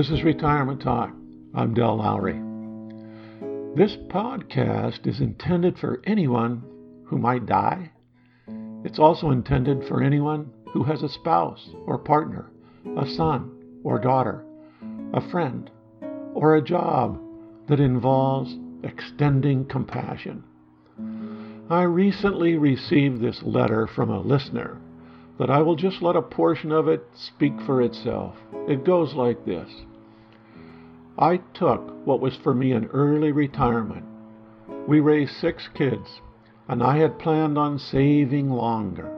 This is Retirement Talk. I'm Del Lowry. This podcast is intended for anyone who might die. It's also intended for anyone who has a spouse or partner, a son or daughter, a friend, or a job that involves extending compassion. I recently received this letter from a listener that I will just let a portion of it speak for itself. It goes like this I took what was for me an early retirement. We raised six kids, and I had planned on saving longer.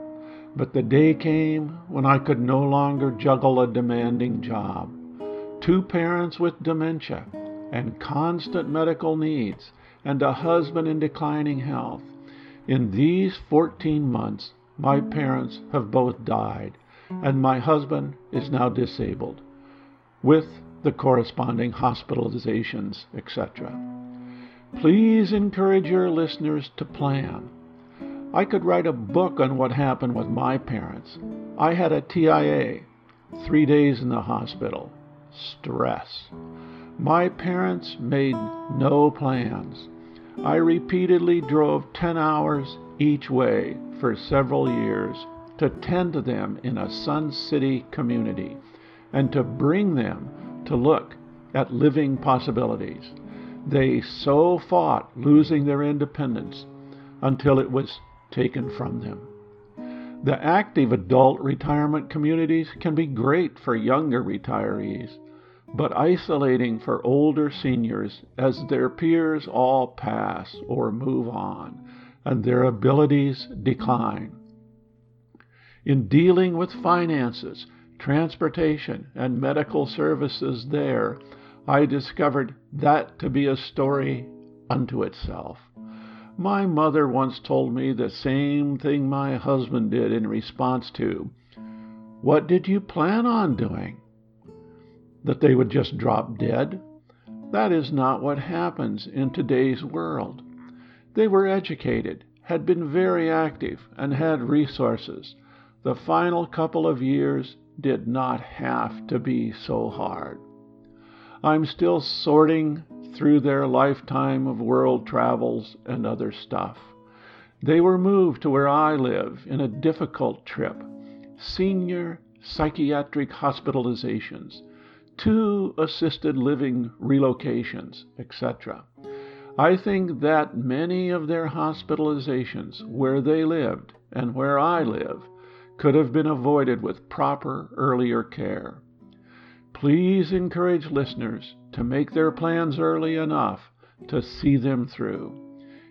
But the day came when I could no longer juggle a demanding job. Two parents with dementia and constant medical needs, and a husband in declining health. In these 14 months, my parents have both died, and my husband is now disabled, with the corresponding hospitalizations, etc. Please encourage your listeners to plan. I could write a book on what happened with my parents. I had a TIA, three days in the hospital, stress. My parents made no plans. I repeatedly drove 10 hours each way for several years to tend to them in a Sun City community and to bring them to look at living possibilities. They so fought losing their independence until it was taken from them. The active adult retirement communities can be great for younger retirees but isolating for older seniors as their peers all pass or move on and their abilities decline. In dealing with finances, transportation, and medical services there, I discovered that to be a story unto itself. My mother once told me the same thing my husband did in response to, What did you plan on doing? that they would just drop dead. That is not what happens in today's world. They were educated, had been very active, and had resources. The final couple of years did not have to be so hard. I'm still sorting through their lifetime of world travels and other stuff. They were moved to where I live in a difficult trip. Senior psychiatric hospitalizations two assisted living relocations, etc. I think that many of their hospitalizations where they lived and where I live could have been avoided with proper earlier care. Please encourage listeners to make their plans early enough to see them through.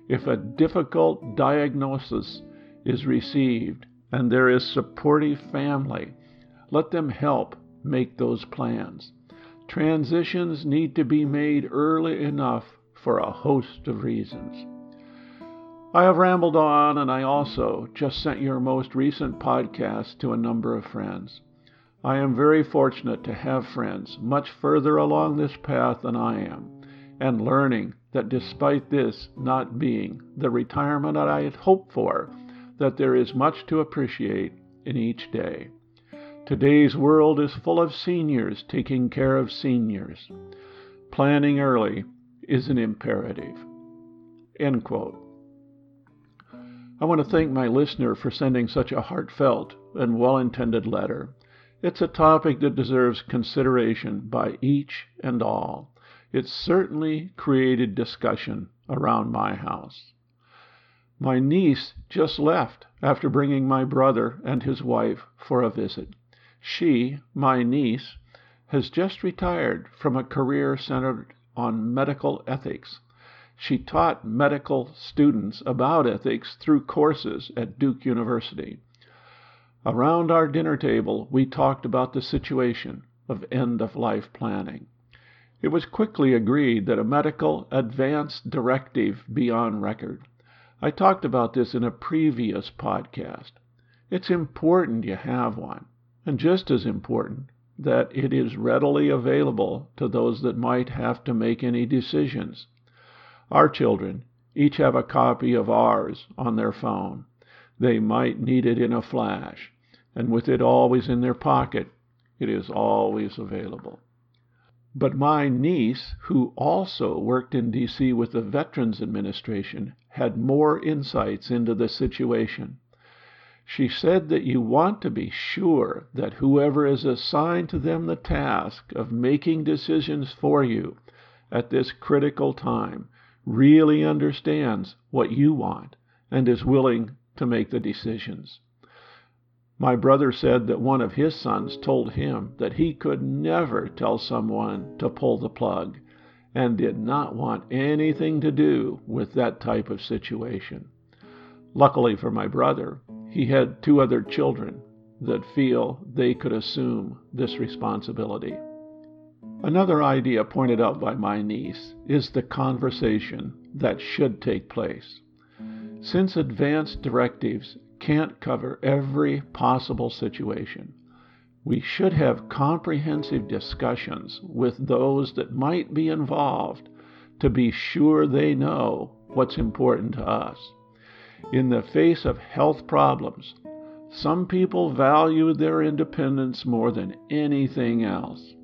If a difficult diagnosis is received and there is supportive family, let them help make those plans. Transitions need to be made early enough for a host of reasons. I have rambled on, and I also just sent your most recent podcast to a number of friends. I am very fortunate to have friends much further along this path than I am, and learning that despite this not being the retirement that I had hoped for, that there is much to appreciate in each day. Today's world is full of seniors taking care of seniors. Planning early is an imperative. End quote. I want to thank my listener for sending such a heartfelt and well intended letter. It's a topic that deserves consideration by each and all. It certainly created discussion around my house. My niece just left after bringing my brother and his wife for a visit. She, my niece, has just retired from a career centered on medical ethics. She taught medical students about ethics through courses at Duke University. Around our dinner table, we talked about the situation of end of life planning. It was quickly agreed that a medical advance directive be on record. I talked about this in a previous podcast. It's important you have one and just as important, that it is readily available to those that might have to make any decisions. Our children each have a copy of ours on their phone. They might need it in a flash, and with it always in their pocket, it is always available. But my niece, who also worked in D.C. with the Veterans Administration, had more insights into the situation. She said that you want to be sure that whoever is assigned to them the task of making decisions for you at this critical time really understands what you want and is willing to make the decisions. My brother said that one of his sons told him that he could never tell someone to pull the plug and did not want anything to do with that type of situation. Luckily for my brother, he had two other children that feel they could assume this responsibility. Another idea pointed out by my niece is the conversation that should take place. Since advance directives can't cover every possible situation. We should have comprehensive discussions with those that might be involved to be sure they know what's important to us. In the face of health problems, some people value their independence more than anything else.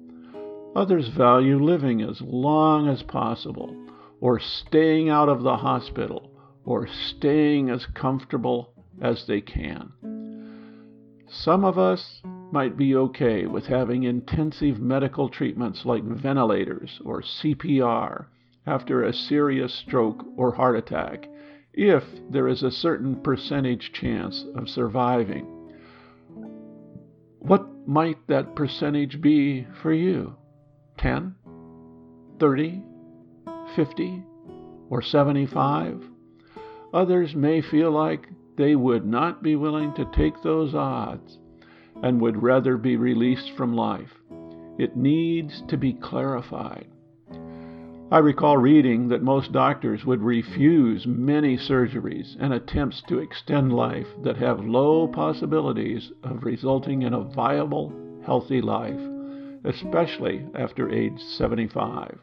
Others value living as long as possible, or staying out of the hospital, or staying as comfortable as they can. Some of us might be okay with having intensive medical treatments like ventilators or CPR after a serious stroke or heart attack if there is a certain percentage chance of surviving. What might that percentage be for you? 10? 30? 50? Or 75? Others may feel like they would not be willing to take those odds and would rather be released from life. It needs to be clarified. I recall reading that most doctors would refuse many surgeries and attempts to extend life that have low possibilities of resulting in a viable, healthy life, especially after age 75.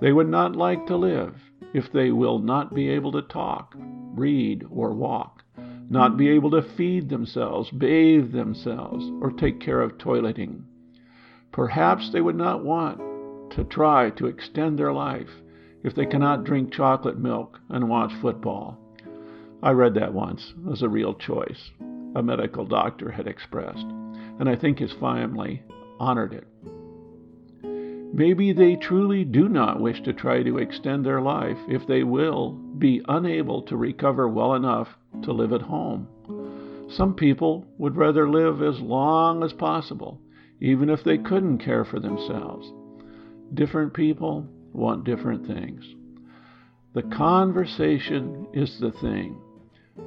They would not like to live if they will not be able to talk, read, or walk not be able to feed themselves, bathe themselves, or take care of toileting. Perhaps they would not want to try to extend their life if they cannot drink chocolate milk and watch football. I read that once as a real choice a medical doctor had expressed, and I think his family honored it. Maybe they truly do not wish to try to extend their life if they will be unable to recover well enough to live at home. Some people would rather live as long as possible, even if they couldn't care for themselves. Different people want different things. The conversation is the thing.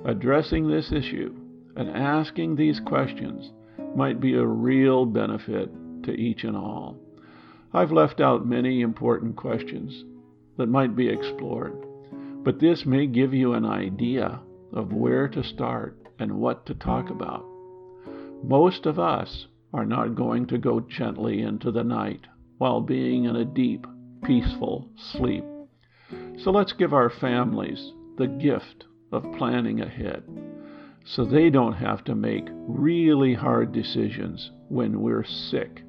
Addressing this issue and asking these questions might be a real benefit to each and all. I've left out many important questions that might be explored, but this may give you an idea of where to start and what to talk about. Most of us are not going to go gently into the night while being in a deep, peaceful sleep. So let's give our families the gift of planning ahead so they don't have to make really hard decisions when we're sick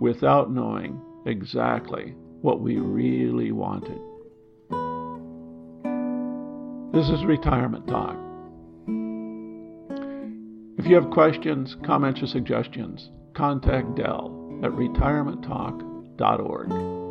without knowing exactly what we really wanted. This is Retirement Talk. If you have questions, comments, or suggestions, contact Del at retirementtalk.org.